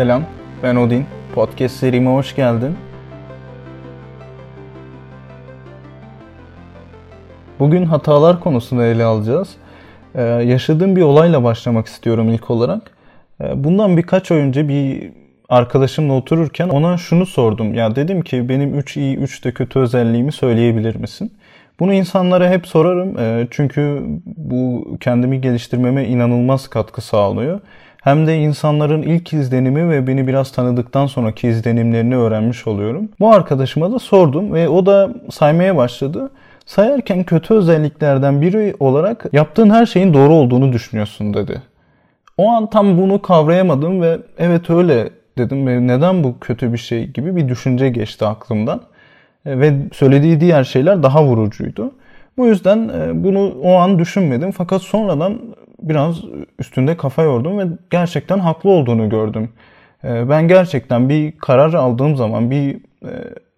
Selam, ben Odin. Podcast serime hoş geldin. Bugün hatalar konusunu ele alacağız. Ee, yaşadığım bir olayla başlamak istiyorum ilk olarak. Ee, bundan birkaç ay önce bir arkadaşımla otururken ona şunu sordum. Ya dedim ki benim 3 iyi 3 de kötü özelliğimi söyleyebilir misin? Bunu insanlara hep sorarım. Ee, çünkü bu kendimi geliştirmeme inanılmaz katkı sağlıyor. Hem de insanların ilk izlenimi ve beni biraz tanıdıktan sonraki izlenimlerini öğrenmiş oluyorum. Bu arkadaşıma da sordum ve o da saymaya başladı. Sayarken kötü özelliklerden biri olarak yaptığın her şeyin doğru olduğunu düşünüyorsun dedi. O an tam bunu kavrayamadım ve evet öyle dedim ve neden bu kötü bir şey gibi bir düşünce geçti aklımdan. E, ve söylediği diğer şeyler daha vurucuydu. Bu yüzden e, bunu o an düşünmedim fakat sonradan biraz üstünde kafa yordum ve gerçekten haklı olduğunu gördüm. E, ben gerçekten bir karar aldığım zaman, bir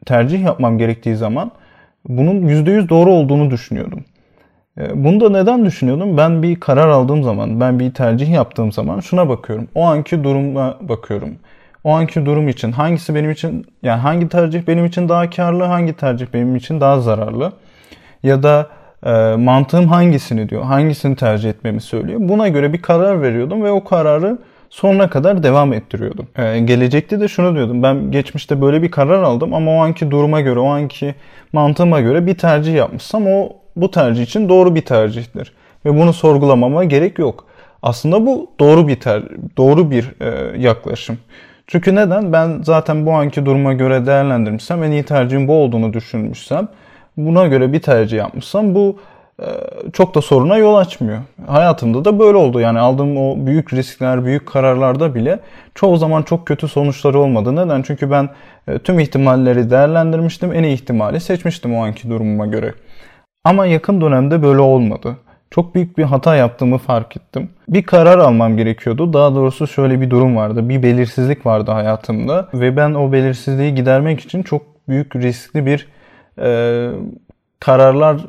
tercih yapmam gerektiği zaman bunun %100 doğru olduğunu düşünüyordum. Bunu da neden düşünüyordum? Ben bir karar aldığım zaman, ben bir tercih yaptığım zaman şuna bakıyorum. O anki duruma bakıyorum o anki durum için hangisi benim için yani hangi tercih benim için daha karlı, hangi tercih benim için daha zararlı ya da e, mantığım hangisini diyor, hangisini tercih etmemi söylüyor. Buna göre bir karar veriyordum ve o kararı sonuna kadar devam ettiriyordum. Ee, gelecekte de şunu diyordum. Ben geçmişte böyle bir karar aldım ama o anki duruma göre, o anki mantığıma göre bir tercih yapmışsam o bu tercih için doğru bir tercihtir. Ve bunu sorgulamama gerek yok. Aslında bu doğru bir ter, doğru bir e, yaklaşım. Çünkü neden? Ben zaten bu anki duruma göre değerlendirmişsem, en iyi tercihin bu olduğunu düşünmüşsem, buna göre bir tercih yapmışsam bu e, çok da soruna yol açmıyor. Hayatımda da böyle oldu. Yani aldığım o büyük riskler, büyük kararlarda bile çoğu zaman çok kötü sonuçları olmadı. Neden? Çünkü ben e, tüm ihtimalleri değerlendirmiştim. En iyi ihtimali seçmiştim o anki durumuma göre. Ama yakın dönemde böyle olmadı çok büyük bir hata yaptığımı fark ettim. Bir karar almam gerekiyordu. Daha doğrusu şöyle bir durum vardı. Bir belirsizlik vardı hayatımda ve ben o belirsizliği gidermek için çok büyük riskli bir e, kararlar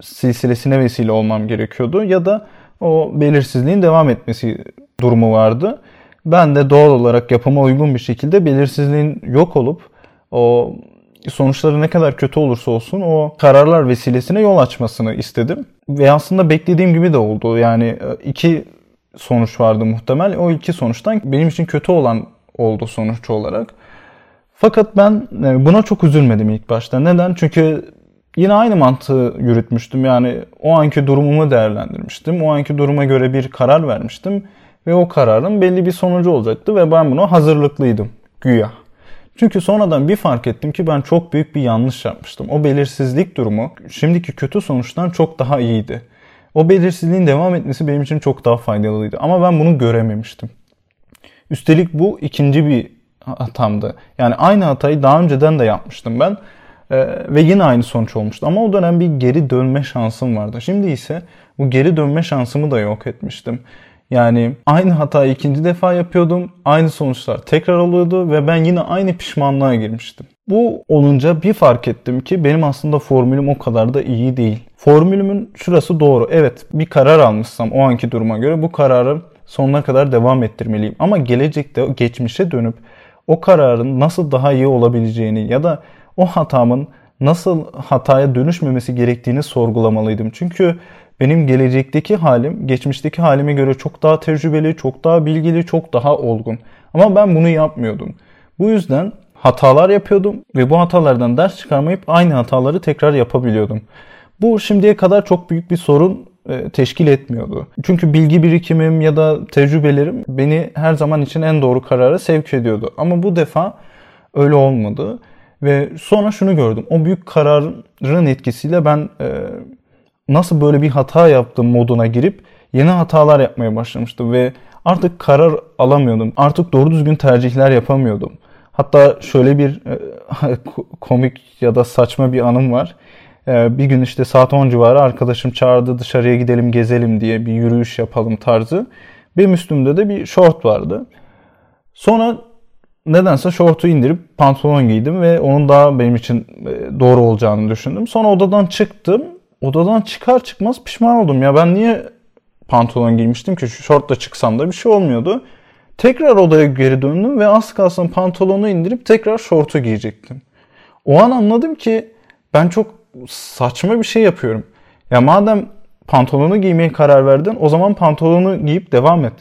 silsilesine vesile olmam gerekiyordu ya da o belirsizliğin devam etmesi durumu vardı. Ben de doğal olarak yapıma uygun bir şekilde belirsizliğin yok olup o sonuçları ne kadar kötü olursa olsun o kararlar vesilesine yol açmasını istedim. Ve aslında beklediğim gibi de oldu. Yani e, iki sonuç vardı muhtemel. O iki sonuçtan benim için kötü olan oldu sonuç olarak. Fakat ben e, buna çok üzülmedim ilk başta. Neden? Çünkü yine aynı mantığı yürütmüştüm. Yani o anki durumumu değerlendirmiştim. O anki duruma göre bir karar vermiştim. Ve o kararın belli bir sonucu olacaktı ve ben buna hazırlıklıydım güya. Çünkü sonradan bir fark ettim ki ben çok büyük bir yanlış yapmıştım. O belirsizlik durumu şimdiki kötü sonuçtan çok daha iyiydi. O belirsizliğin devam etmesi benim için çok daha faydalıydı. Ama ben bunu görememiştim. Üstelik bu ikinci bir hatamdı. Yani aynı hatayı daha önceden de yapmıştım ben. Ee, ve yine aynı sonuç olmuştu. Ama o dönem bir geri dönme şansım vardı. Şimdi ise bu geri dönme şansımı da yok etmiştim. Yani aynı hatayı ikinci defa yapıyordum. Aynı sonuçlar tekrar oluyordu ve ben yine aynı pişmanlığa girmiştim. Bu olunca bir fark ettim ki benim aslında formülüm o kadar da iyi değil. Formülümün şurası doğru. Evet bir karar almışsam o anki duruma göre bu kararı sonuna kadar devam ettirmeliyim. Ama gelecekte geçmişe dönüp o kararın nasıl daha iyi olabileceğini ya da o hatamın nasıl hataya dönüşmemesi gerektiğini sorgulamalıydım. Çünkü benim gelecekteki halim geçmişteki halime göre çok daha tecrübeli, çok daha bilgili, çok daha olgun. Ama ben bunu yapmıyordum. Bu yüzden hatalar yapıyordum ve bu hatalardan ders çıkarmayıp aynı hataları tekrar yapabiliyordum. Bu şimdiye kadar çok büyük bir sorun teşkil etmiyordu. Çünkü bilgi birikimim ya da tecrübelerim beni her zaman için en doğru karara sevk ediyordu. Ama bu defa öyle olmadı. Ve sonra şunu gördüm. O büyük kararın etkisiyle ben e, nasıl böyle bir hata yaptım moduna girip yeni hatalar yapmaya başlamıştım ve artık karar alamıyordum. Artık doğru düzgün tercihler yapamıyordum. Hatta şöyle bir e, komik ya da saçma bir anım var. E, bir gün işte saat 10 civarı arkadaşım çağırdı dışarıya gidelim gezelim diye bir yürüyüş yapalım tarzı. Benim üstümde de bir short vardı. Sonra nedense şortu indirip pantolon giydim ve onun daha benim için e, doğru olacağını düşündüm. Sonra odadan çıktım odadan çıkar çıkmaz pişman oldum ya ben niye pantolon giymiştim ki şortla çıksam da bir şey olmuyordu. Tekrar odaya geri döndüm ve az kalsın pantolonu indirip tekrar şortu giyecektim. O an anladım ki ben çok saçma bir şey yapıyorum. Ya madem pantolonu giymeye karar verdin o zaman pantolonu giyip devam et.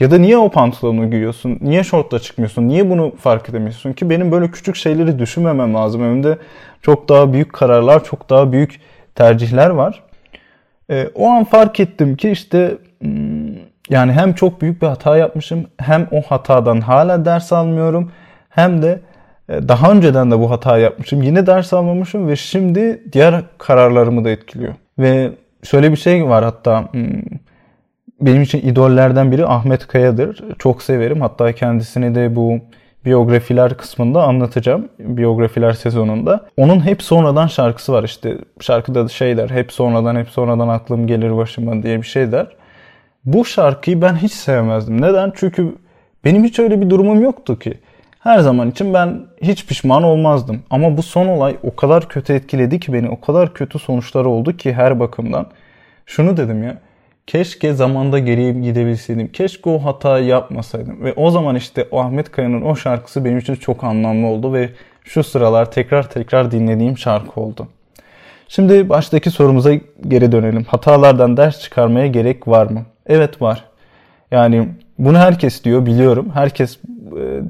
Ya da niye o pantolonu giyiyorsun? Niye şortla çıkmıyorsun? Niye bunu fark edemiyorsun ki? Benim böyle küçük şeyleri düşünmemem lazım. Önümde çok daha büyük kararlar, çok daha büyük tercihler var. E, o an fark ettim ki işte hmm, yani hem çok büyük bir hata yapmışım hem o hatadan hala ders almıyorum hem de daha önceden de bu hata yapmışım. Yine ders almamışım ve şimdi diğer kararlarımı da etkiliyor. Ve şöyle bir şey var hatta hmm, benim için idollerden biri Ahmet Kaya'dır. Çok severim. Hatta kendisini de bu biyografiler kısmında anlatacağım. Biyografiler sezonunda. Onun hep sonradan şarkısı var işte. Şarkıda da şey der. Hep sonradan hep sonradan aklım gelir başıma diye bir şey der. Bu şarkıyı ben hiç sevmezdim. Neden? Çünkü benim hiç öyle bir durumum yoktu ki. Her zaman için ben hiç pişman olmazdım. Ama bu son olay o kadar kötü etkiledi ki beni. O kadar kötü sonuçları oldu ki her bakımdan. Şunu dedim ya. Keşke zamanda geriye gidebilseydim. Keşke o hatayı yapmasaydım. Ve o zaman işte Ahmet Kaya'nın o şarkısı benim için çok anlamlı oldu ve şu sıralar tekrar tekrar dinlediğim şarkı oldu. Şimdi baştaki sorumuza geri dönelim. Hatalardan ders çıkarmaya gerek var mı? Evet var. Yani bunu herkes diyor biliyorum. Herkes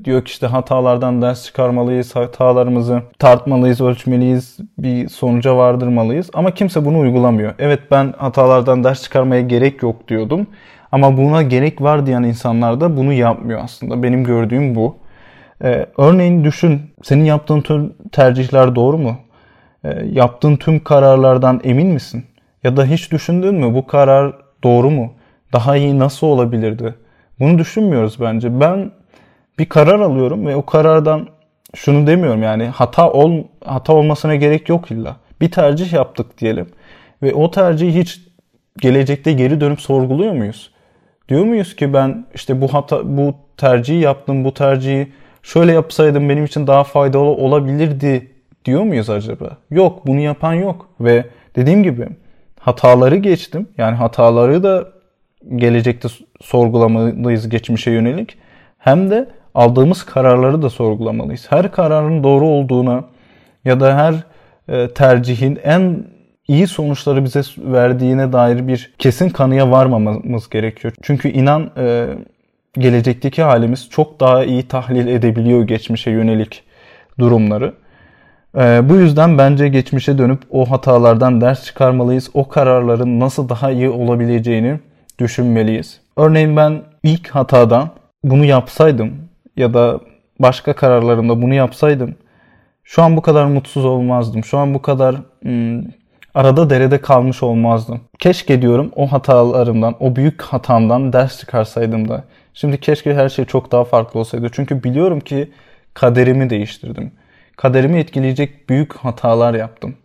diyor ki işte hatalardan ders çıkarmalıyız, hatalarımızı tartmalıyız, ölçmeliyiz, bir sonuca vardırmalıyız. Ama kimse bunu uygulamıyor. Evet ben hatalardan ders çıkarmaya gerek yok diyordum. Ama buna gerek var diyen insanlar da bunu yapmıyor aslında. Benim gördüğüm bu. Ee, örneğin düşün, senin yaptığın tüm tercihler doğru mu? Ee, yaptığın tüm kararlardan emin misin? Ya da hiç düşündün mü bu karar doğru mu? Daha iyi nasıl olabilirdi? Bunu düşünmüyoruz bence. Ben bir karar alıyorum ve o karardan şunu demiyorum yani hata ol hata olmasına gerek yok illa. Bir tercih yaptık diyelim ve o tercihi hiç gelecekte geri dönüp sorguluyor muyuz? Diyor muyuz ki ben işte bu hata bu tercihi yaptım, bu tercihi şöyle yapsaydım benim için daha faydalı olabilirdi diyor muyuz acaba? Yok, bunu yapan yok ve dediğim gibi hataları geçtim. Yani hataları da gelecekte sorgulamalıyız geçmişe yönelik. Hem de aldığımız kararları da sorgulamalıyız. Her kararın doğru olduğuna ya da her e, tercihin en iyi sonuçları bize verdiğine dair bir kesin kanıya varmamamız gerekiyor. Çünkü inan e, gelecekteki halimiz çok daha iyi tahlil edebiliyor geçmişe yönelik durumları. E, bu yüzden bence geçmişe dönüp o hatalardan ders çıkarmalıyız. O kararların nasıl daha iyi olabileceğini düşünmeliyiz. Örneğin ben ilk hatadan bunu yapsaydım ya da başka kararlarımda bunu yapsaydım şu an bu kadar mutsuz olmazdım. Şu an bu kadar hmm, arada derede kalmış olmazdım. Keşke diyorum o hatalarımdan, o büyük hatamdan ders çıkarsaydım da. Şimdi keşke her şey çok daha farklı olsaydı. Çünkü biliyorum ki kaderimi değiştirdim. Kaderimi etkileyecek büyük hatalar yaptım.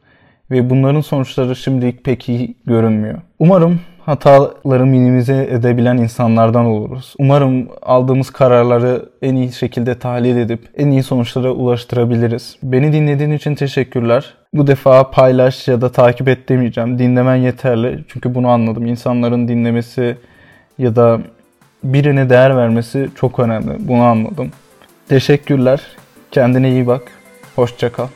Ve bunların sonuçları şimdilik pek iyi görünmüyor. Umarım hataları minimize edebilen insanlardan oluruz. Umarım aldığımız kararları en iyi şekilde tahlil edip en iyi sonuçlara ulaştırabiliriz. Beni dinlediğin için teşekkürler. Bu defa paylaş ya da takip et demeyeceğim. Dinlemen yeterli. Çünkü bunu anladım. İnsanların dinlemesi ya da birine değer vermesi çok önemli. Bunu anladım. Teşekkürler. Kendine iyi bak. Hoşçakal.